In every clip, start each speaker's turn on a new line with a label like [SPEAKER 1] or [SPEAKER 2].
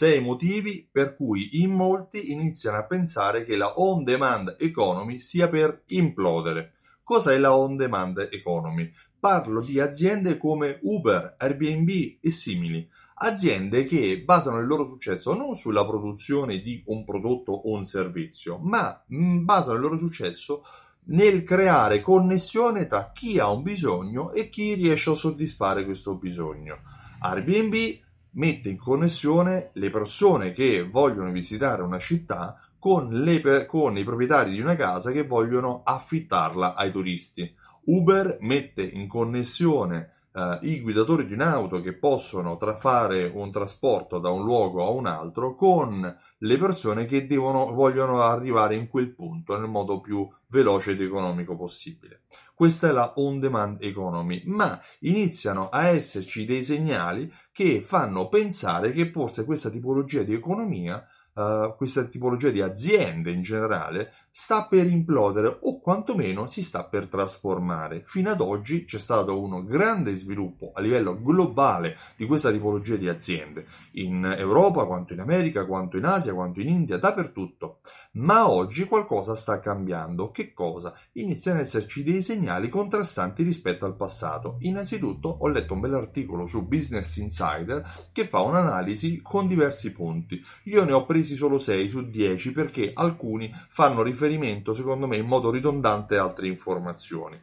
[SPEAKER 1] sei motivi per cui in molti iniziano a pensare che la on demand economy sia per implodere. Cos'è la on demand economy? Parlo di aziende come Uber, Airbnb e simili, aziende che basano il loro successo non sulla produzione di un prodotto o un servizio, ma mm, basano il loro successo nel creare connessione tra chi ha un bisogno e chi riesce a soddisfare questo bisogno. Airbnb mette in connessione le persone che vogliono visitare una città con, le, con i proprietari di una casa che vogliono affittarla ai turisti. Uber mette in connessione Uh, i guidatori di un'auto che possono tra- fare un trasporto da un luogo a un altro con le persone che devono, vogliono arrivare in quel punto nel modo più veloce ed economico possibile. Questa è la on demand economy, ma iniziano a esserci dei segnali che fanno pensare che forse questa tipologia di economia Uh, questa tipologia di aziende in generale sta per implodere o quantomeno si sta per trasformare. Fino ad oggi c'è stato un grande sviluppo a livello globale di questa tipologia di aziende, in Europa, quanto in America, quanto in Asia, quanto in India, dappertutto. Ma oggi qualcosa sta cambiando. Che cosa? Iniziano ad esserci dei segnali contrastanti rispetto al passato. Innanzitutto ho letto un bell'articolo su Business Insider che fa un'analisi con diversi punti. Io ne ho presi solo 6 su 10 perché alcuni fanno riferimento riferimento, secondo me, in modo ridondante altre informazioni.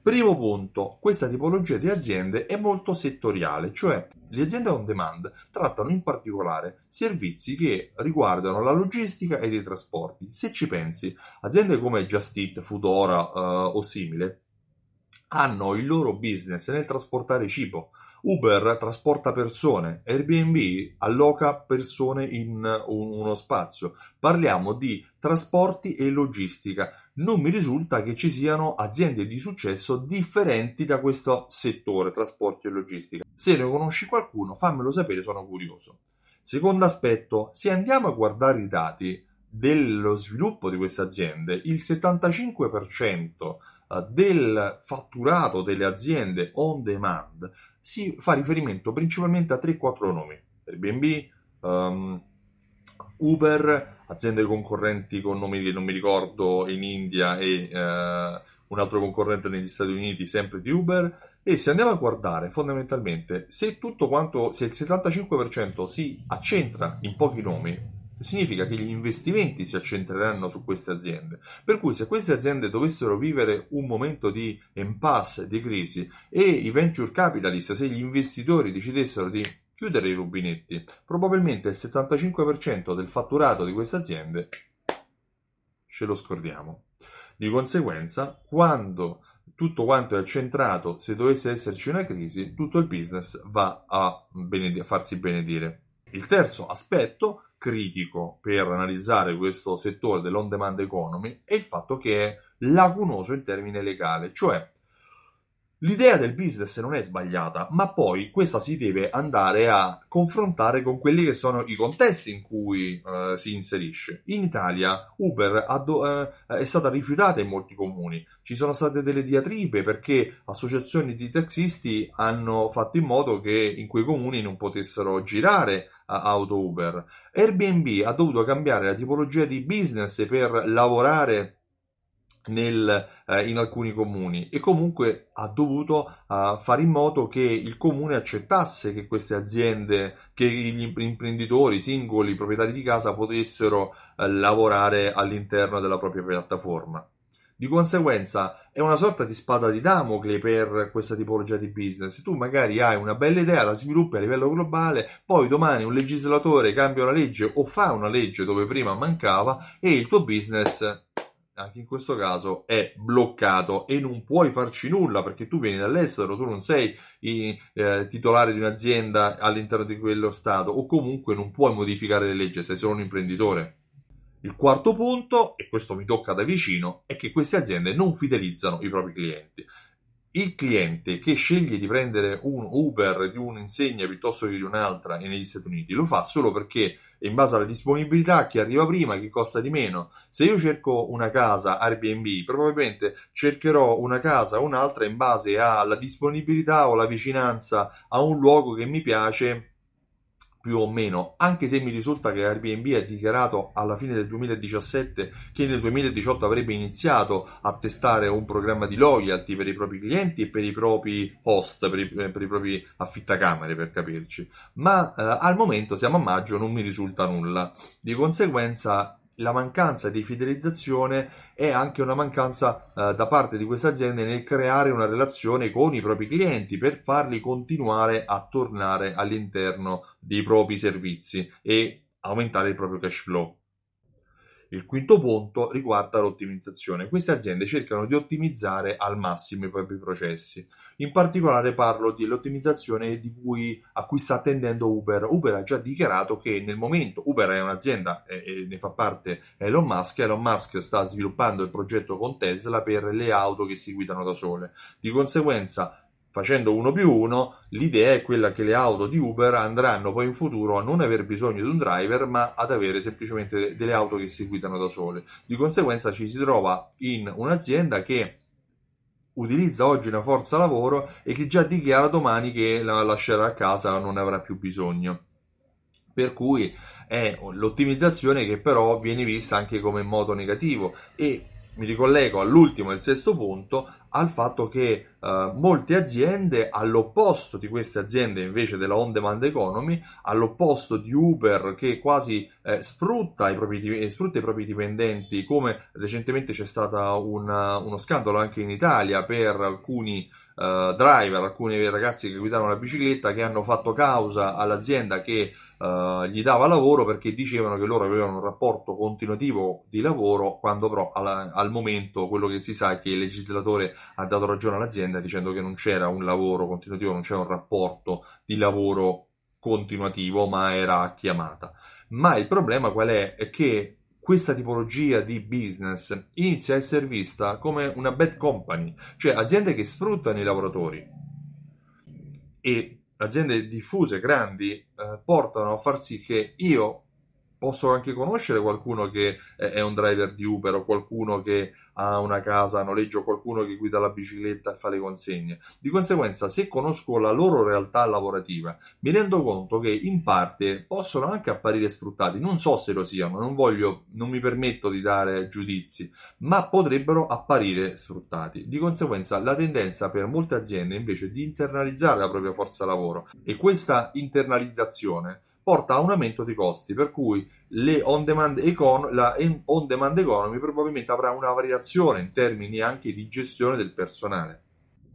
[SPEAKER 1] Primo punto, questa tipologia di aziende è molto settoriale, cioè le aziende on demand trattano in particolare servizi che riguardano la logistica ed i trasporti. Se ci pensi, aziende come Just Eat, Foodora uh, o simile hanno il loro business nel trasportare cibo, Uber trasporta persone, Airbnb alloca persone in uno spazio. Parliamo di trasporti e logistica. Non mi risulta che ci siano aziende di successo differenti da questo settore, trasporti e logistica. Se ne conosci qualcuno, fammelo sapere, sono curioso. Secondo aspetto, se andiamo a guardare i dati dello sviluppo di queste aziende, il 75% eh, del fatturato delle aziende on demand si fa riferimento principalmente a 3-4 nomi, Airbnb, um, Uber, aziende concorrenti con nomi che non mi ricordo in India e uh, un altro concorrente negli Stati Uniti, sempre di Uber. E se andiamo a guardare fondamentalmente, se tutto quanto, se il 75% si accentra in pochi nomi, significa che gli investimenti si accentreranno su queste aziende. Per cui se queste aziende dovessero vivere un momento di impasse, di crisi e i venture capitalist, se gli investitori decidessero di chiudere i rubinetti, probabilmente il 75% del fatturato di queste aziende ce lo scordiamo. Di conseguenza, quando tutto quanto è accentrato, se dovesse esserci una crisi, tutto il business va a, bened- a farsi benedire. Il terzo aspetto critico per analizzare questo settore dell'on demand economy è il fatto che è lacunoso in termine legale, cioè L'idea del business non è sbagliata, ma poi questa si deve andare a confrontare con quelli che sono i contesti in cui uh, si inserisce. In Italia Uber do- uh, è stata rifiutata in molti comuni, ci sono state delle diatribe perché associazioni di taxisti hanno fatto in modo che in quei comuni non potessero girare auto Uber. Airbnb ha dovuto cambiare la tipologia di business per lavorare nel, eh, in alcuni comuni e comunque ha dovuto uh, fare in modo che il comune accettasse che queste aziende, che gli imprenditori singoli, proprietari di casa potessero uh, lavorare all'interno della propria piattaforma. Di conseguenza è una sorta di spada di Damocle per questa tipologia di business. Tu magari hai una bella idea, la sviluppi a livello globale, poi domani un legislatore cambia la legge o fa una legge dove prima mancava e il tuo business anche in questo caso è bloccato e non puoi farci nulla perché tu vieni dall'estero, tu non sei i, eh, titolare di un'azienda all'interno di quello stato o comunque non puoi modificare le leggi, sei solo un imprenditore. Il quarto punto, e questo mi tocca da vicino, è che queste aziende non fidelizzano i propri clienti. Il cliente che sceglie di prendere un Uber di un'insegna piuttosto che di un'altra negli Stati Uniti lo fa solo perché in base alla disponibilità chi arriva prima, chi costa di meno. Se io cerco una casa Airbnb, probabilmente cercherò una casa o un'altra in base alla disponibilità o la vicinanza a un luogo che mi piace più o meno, anche se mi risulta che Airbnb ha dichiarato alla fine del 2017 che nel 2018 avrebbe iniziato a testare un programma di loyalty per i propri clienti e per i propri host, per i, per i propri affittacamere per capirci, ma eh, al momento siamo a maggio non mi risulta nulla. Di conseguenza la mancanza di fidelizzazione è anche una mancanza eh, da parte di queste aziende nel creare una relazione con i propri clienti per farli continuare a tornare all'interno dei propri servizi e aumentare il proprio cash flow. Il quinto punto riguarda l'ottimizzazione. Queste aziende cercano di ottimizzare al massimo i propri processi. In particolare parlo dell'ottimizzazione di cui, a cui sta attendendo Uber. Uber ha già dichiarato che nel momento Uber è un'azienda e, e ne fa parte Elon Musk. Elon Musk sta sviluppando il progetto con Tesla per le auto che si guidano da sole. Di conseguenza facendo uno più uno, l'idea è quella che le auto di Uber andranno poi in futuro a non aver bisogno di un driver, ma ad avere semplicemente delle auto che si guidano da sole. Di conseguenza ci si trova in un'azienda che utilizza oggi una forza lavoro e che già dichiara domani che la lascerà a casa non ne avrà più bisogno. Per cui è l'ottimizzazione che però viene vista anche come modo negativo e mi ricollego all'ultimo e sesto punto, al fatto che eh, molte aziende, all'opposto di queste aziende invece della on demand economy, all'opposto di Uber che quasi eh, sfrutta, i propri, sfrutta, i propri, dipendenti, come recentemente c'è stato uno scandalo anche in Italia per alcuni uh, driver, alcuni ragazzi che guidavano la bicicletta che hanno fatto causa all'azienda che uh, gli dava lavoro perché dicevano che loro avevano un rapporto continuativo di lavoro, quando però al, al momento quello che si sa è che il legislatore ha dato ragione all'azienda dicendo che non c'era un lavoro continuativo, non c'era un rapporto di lavoro continuativo, ma era a chiamata. Ma il problema qual è? È che questa tipologia di business inizia a essere vista come una bad company, cioè aziende che sfruttano i lavoratori e aziende diffuse, grandi, eh, portano a far sì che io posso anche conoscere qualcuno che è un driver di Uber o qualcuno che ha una casa a noleggio, qualcuno che guida la bicicletta e fa le consegne. Di conseguenza, se conosco la loro realtà lavorativa, mi rendo conto che in parte possono anche apparire sfruttati. Non so se lo siano, non voglio, non mi permetto di dare giudizi, ma potrebbero apparire sfruttati. Di conseguenza, la tendenza per molte aziende invece di internalizzare la propria forza lavoro e questa internalizzazione porta a un aumento dei costi, per cui econ- la on demand economy probabilmente avrà una variazione in termini anche di gestione del personale.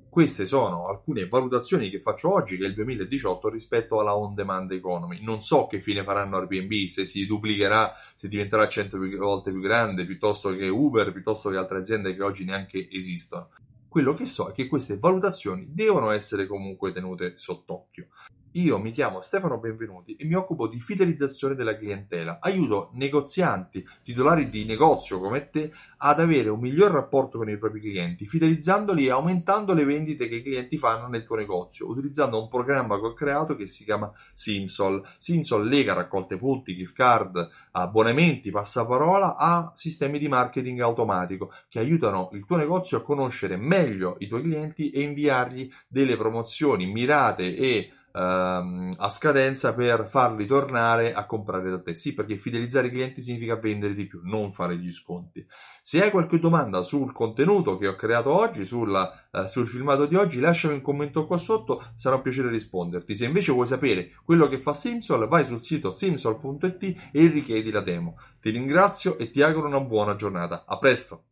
[SPEAKER 1] Queste sono alcune valutazioni che faccio oggi, che è il 2018, rispetto alla on demand economy. Non so che fine faranno Airbnb, se si duplicherà, se diventerà 100 volte più grande, piuttosto che Uber, piuttosto che altre aziende che oggi neanche esistono. Quello che so è che queste valutazioni devono essere comunque tenute sott'occhio. Io mi chiamo Stefano Benvenuti e mi occupo di fidelizzazione della clientela. Aiuto negozianti, titolari di negozio come te, ad avere un miglior rapporto con i propri clienti, fidelizzandoli e aumentando le vendite che i clienti fanno nel tuo negozio, utilizzando un programma che ho creato che si chiama Simsol. Simsol lega raccolte punti, gift card, abbonamenti, passaparola a sistemi di marketing automatico che aiutano il tuo negozio a conoscere meglio i tuoi clienti e inviargli delle promozioni mirate e ehm, a scadenza per farli tornare a comprare da te. Sì, perché fidelizzare i clienti significa vendere di più, non fare gli sconti. Se hai qualche domanda sul contenuto che ho creato oggi, sulla, eh, sul filmato di oggi, lasciami un commento qua sotto, sarà un piacere risponderti. Se invece vuoi sapere quello che fa Simsol, vai sul sito simsol.it e richiedi la demo. Ti ringrazio e ti auguro una buona giornata. A presto!